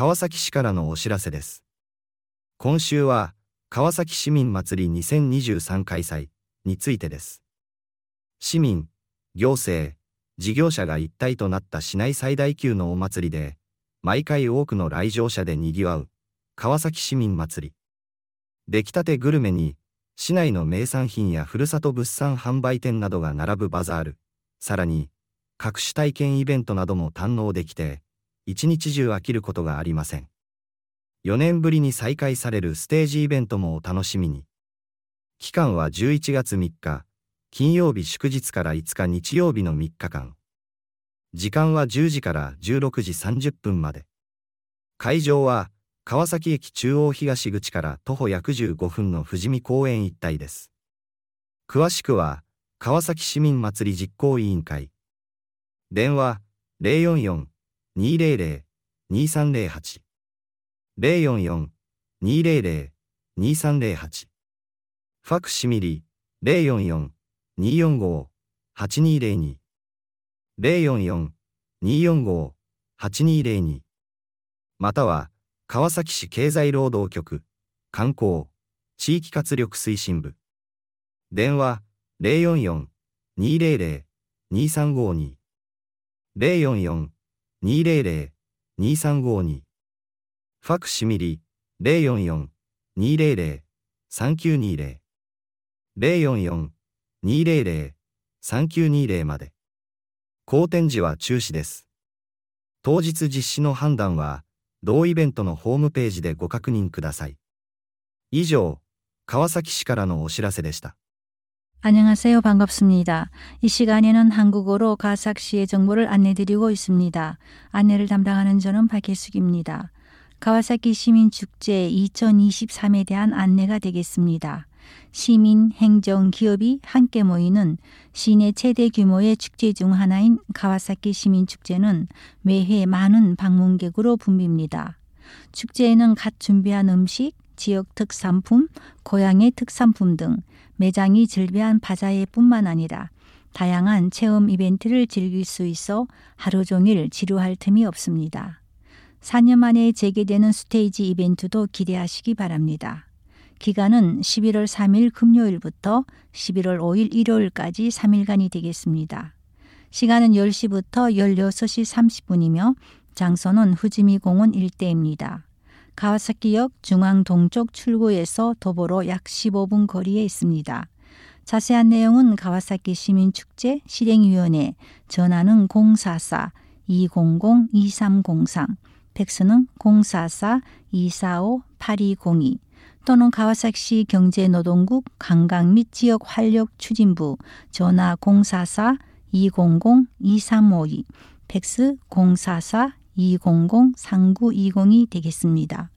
川崎市からのお知らせです。今週は、川崎市民祭り2023開催についてです。市民、行政、事業者が一体となった市内最大級のお祭りで、毎回多くの来場者で賑わう、川崎市民祭り。出来たてグルメに、市内の名産品やふるさと物産販売店などが並ぶバザール、さらに、各種体験イベントなども堪能できて、一日中飽きることがありません。4年ぶりに再開されるステージイベントもお楽しみに。期間は11月3日、金曜日祝日から5日日曜日の3日間。時間は10時から16時30分まで。会場は、川崎駅中央東口から徒歩約15分の富士見公園一帯です。詳しくは、川崎市民祭り実行委員会。電話、044 044-200-2308。044-200-2308。ファクシミリ、044 245-8202 044-245-8202または川崎市経済労働局観光地域活力推進部電話044-200-2352 044-200-2352ファクシミリ044-200-3920 044 200-3920まで。好展示は中止です。当日実施の判断は、同イベントのホームページでご確認ください。以上、川崎市からのお知らせでした。 안녕하세요. 반갑습니다. 이 시간에는 한국어로 가삭시의 정보를 안내드리고 있습니다. 안내를 담당하는 저는 박혜숙입니다. 가와사키 시민축제 2023에 대한 안내가 되겠습니다. 시민, 행정, 기업이 함께 모이는 시내 최대 규모의 축제 중 하나인 가와사키 시민축제는 매해 많은 방문객으로 붐빕니다. 축제에는 갓 준비한 음식, 지역 특산품, 고향의 특산품 등 매장이 즐비한 바자회 뿐만 아니라 다양한 체험 이벤트를 즐길 수 있어 하루 종일 지루할 틈이 없습니다. 4년 만에 재개되는 스테이지 이벤트도 기대하시기 바랍니다. 기간은 11월 3일 금요일부터 11월 5일 일요일까지 3일간이 되겠습니다. 시간은 10시부터 16시 30분이며 장소는 후지미 공원 일대입니다. 가와사키역 중앙 동쪽 출구에서 도보로 약 15분 거리에 있습니다. 자세한 내용은 가와사키 시민축제 실행위원회 전화는 044-200-2303 팩스는 044-245-8202 또는 가와사시 경제노동국 관광 및 지역 활력 추진부 전화 044-200-2352 팩스 044-200-3920이 되겠습니다.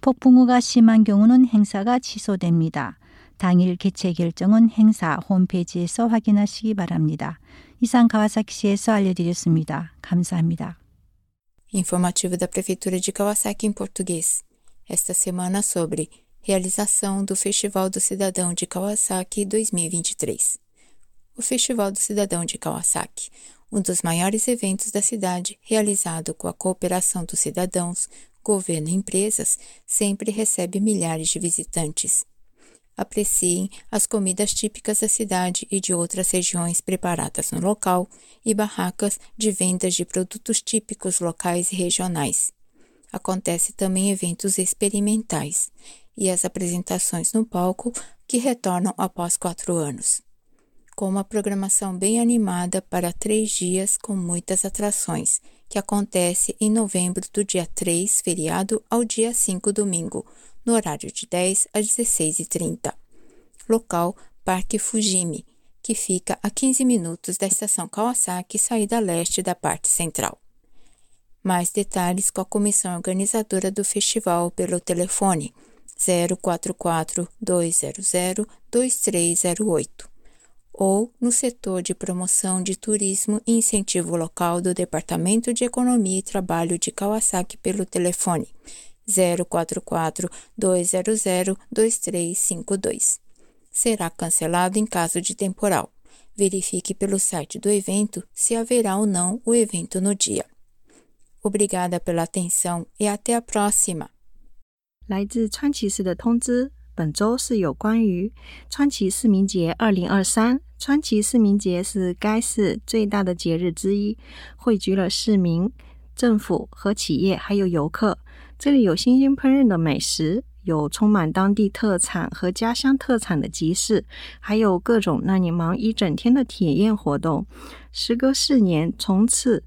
폭풍우가 심한 경우는 행사가 취소됩니다. 당일 개최 결정은 행사 홈페이지에서 확인하시기 바랍니다. 이상 가와사키시에서 알려드렸습니다. 감사합니다. Informativo da Prefeitura de Kawasaki em português. Esta semana sobre realização do Festival do Cidadão de Kawasaki 2023. O Festival do Cidadão de Kawasaki, um dos maiores eventos da cidade, realizado com a cooperação dos cidadãos, governo e empresas, sempre recebe milhares de visitantes. Apreciem as comidas típicas da cidade e de outras regiões preparadas no local e barracas de vendas de produtos típicos locais e regionais. Acontece também eventos experimentais e as apresentações no palco que retornam após quatro anos. Com uma programação bem animada para três dias com muitas atrações, que acontece em novembro do dia 3, feriado, ao dia 5, domingo, no horário de 10 às 16h30. Local Parque Fujimi, que fica a 15 minutos da estação Kawasaki, saída leste da parte central. Mais detalhes com a comissão organizadora do festival pelo telefone 044 200 2308 ou no setor de promoção de turismo e incentivo local do Departamento de Economia e Trabalho de Kawasaki pelo telefone 044 200 2352. Será cancelado em caso de temporal. Verifique pelo site do evento se haverá ou não o evento no dia. Obrigada pela atenção e até a próxima. 来自川崎市的通知， 本周是有关于川崎市民节二零二三。川崎市民节是该市最大的节日之一，汇聚了市民、政府和企业，还有游客。这里有新鲜烹饪的美食，有充满当地特产和家乡特产的集市，还有各种让你忙一整天的体验活动。时隔四年，从此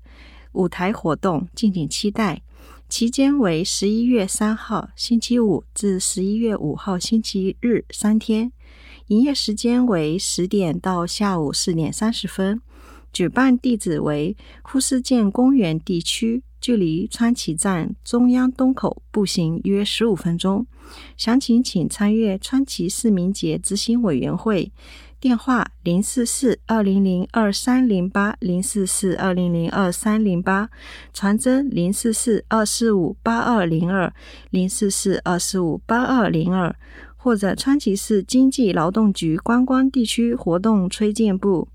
舞台活动，敬请期待。期间为十一月三号星期五至十一月五号星期日三天，营业时间为十点到下午四点三十分。举办地址为库斯建公园地区，距离川崎站中央东口步行约十五分钟。详情请参阅川崎市民节执行委员会。电话零四四二零零二三零八零四四二零零二三零八，传真零四四二四五八二零二零四四二四五八二零二，或者川崎市经济劳动局观光地区活动推荐部，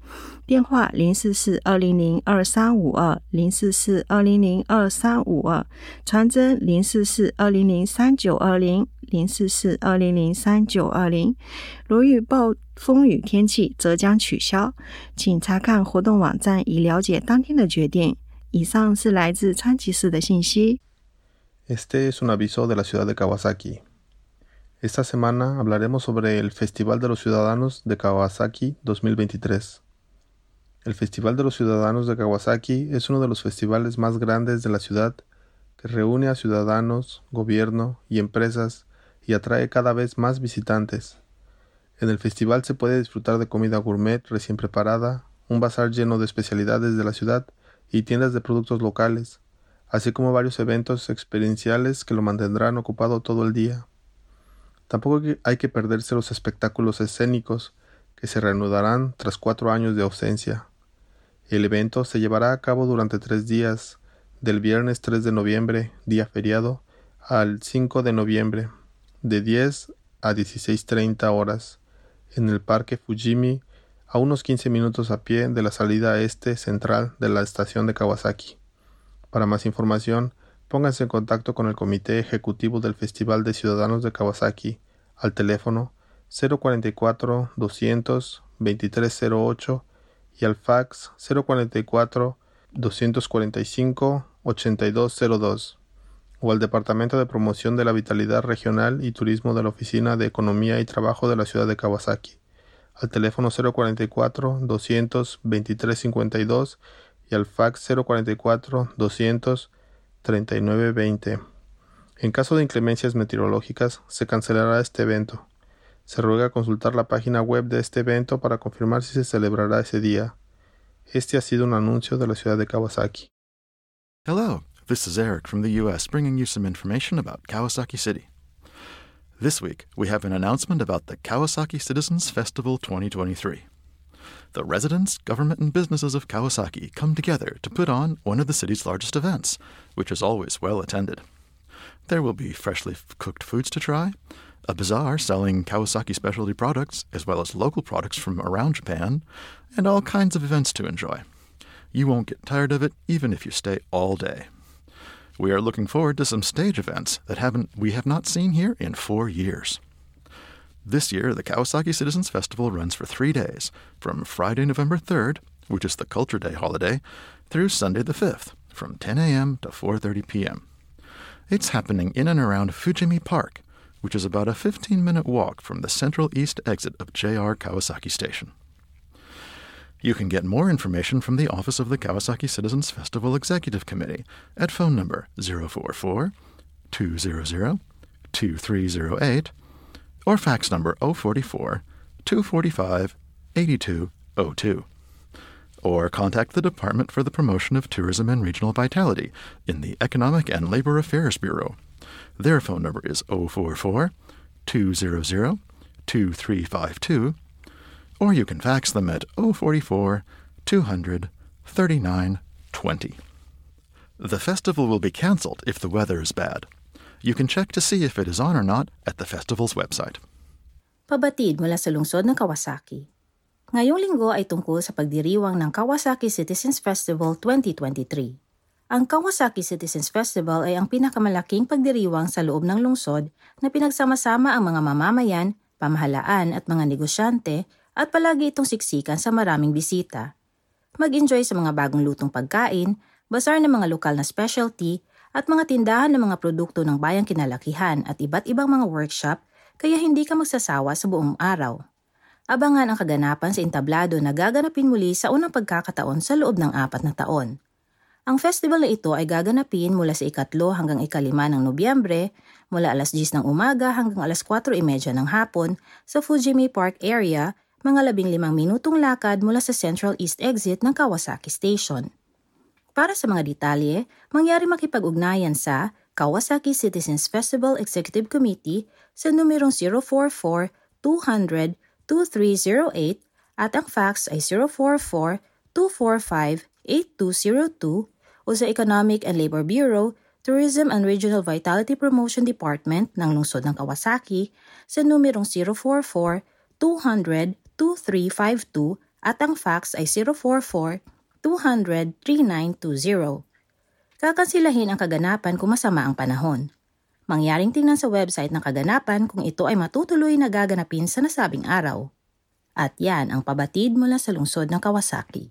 电话零四四二零零二三五二零四四二零零二三五二，传真零四四二零零三九二零。零四四二零零三九二零，如遇暴风雨天气，则将取消，请查看活动网站以了解当天的决定。以上是来自川崎市的信息。Este es un aviso de la ciudad de Kawasaki. Esta semana hablaremos sobre el Festival de los Ciudadanos de Kawasaki 2023. El Festival de los Ciudadanos de Kawasaki es uno de los festivales más grandes de la ciudad que reúne a ciudadanos, gobierno y empresas y atrae cada vez más visitantes. En el festival se puede disfrutar de comida gourmet recién preparada, un bazar lleno de especialidades de la ciudad y tiendas de productos locales, así como varios eventos experienciales que lo mantendrán ocupado todo el día. Tampoco hay que perderse los espectáculos escénicos que se reanudarán tras cuatro años de ausencia. El evento se llevará a cabo durante tres días, del viernes 3 de noviembre, día feriado, al 5 de noviembre, de 10 a 16.30 horas en el Parque Fujimi, a unos 15 minutos a pie de la salida este central de la estación de Kawasaki. Para más información, pónganse en contacto con el Comité Ejecutivo del Festival de Ciudadanos de Kawasaki al teléfono 044 200 2308 y al fax 044 245 8202 o al Departamento de Promoción de la Vitalidad Regional y Turismo de la Oficina de Economía y Trabajo de la ciudad de Kawasaki, al teléfono 044 200 2352 y al fax 044 200 3920. En caso de inclemencias meteorológicas, se cancelará este evento. Se ruega consultar la página web de este evento para confirmar si se celebrará ese día. Este ha sido un anuncio de la ciudad de Kawasaki. Hello. This is Eric from the US bringing you some information about Kawasaki City. This week, we have an announcement about the Kawasaki Citizens Festival 2023. The residents, government, and businesses of Kawasaki come together to put on one of the city's largest events, which is always well attended. There will be freshly cooked foods to try, a bazaar selling Kawasaki specialty products, as well as local products from around Japan, and all kinds of events to enjoy. You won't get tired of it even if you stay all day. We are looking forward to some stage events that haven't we have not seen here in four years. This year, the Kawasaki Citizens Festival runs for three days, from Friday, November 3rd, which is the Culture Day holiday, through Sunday the 5th, from 10 a.m. to 4:30 p.m. It's happening in and around Fujimi Park, which is about a 15-minute walk from the central east exit of JR Kawasaki Station. You can get more information from the Office of the Kawasaki Citizens Festival Executive Committee at phone number 044 200 2308 or fax number 044 245 8202. Or contact the Department for the Promotion of Tourism and Regional Vitality in the Economic and Labor Affairs Bureau. Their phone number is 044 200 2352 or you can fax them at 044 200 3920. The festival will be cancelled if the weather is bad. You can check to see if it is on or not at the festival's website. Pabatid mula sa lungsod ng Kawasaki. Ngayong linggo ay tungkol sa pagdiriwang ng Kawasaki Citizens Festival 2023. Ang Kawasaki Citizens Festival ay ang pinakamalaking pagdiriwang sa loob ng lungsod na pinagsama-sama ang mga mamamayan, pamahalaan at mga negosyante at palagi itong siksikan sa maraming bisita. Mag-enjoy sa mga bagong lutong pagkain, basar ng mga lokal na specialty at mga tindahan ng mga produkto ng bayang kinalakihan at iba't ibang mga workshop kaya hindi ka magsasawa sa buong araw. Abangan ang kaganapan sa entablado na gaganapin muli sa unang pagkakataon sa loob ng apat na taon. Ang festival na ito ay gaganapin mula sa ikatlo hanggang ikalima ng Nobyembre, mula alas 10 ng umaga hanggang alas 4.30 ng hapon sa Fujimi Park area, mga labing limang minutong lakad mula sa Central East Exit ng Kawasaki Station. Para sa mga detalye, mangyari makipag-ugnayan sa Kawasaki Citizens Festival Executive Committee sa numerong 044-200-2308 at ang fax ay 044-245-8202 o sa Economic and Labor Bureau, Tourism and Regional Vitality Promotion Department ng lungsod ng Kawasaki sa numerong 044-200-2352 at ang fax ay 044-200-3920. Kakansilahin ang kaganapan kung masama ang panahon. Mangyaring tingnan sa website ng kaganapan kung ito ay matutuloy na gaganapin sa nasabing araw. At yan ang pabatid mula sa lungsod ng Kawasaki.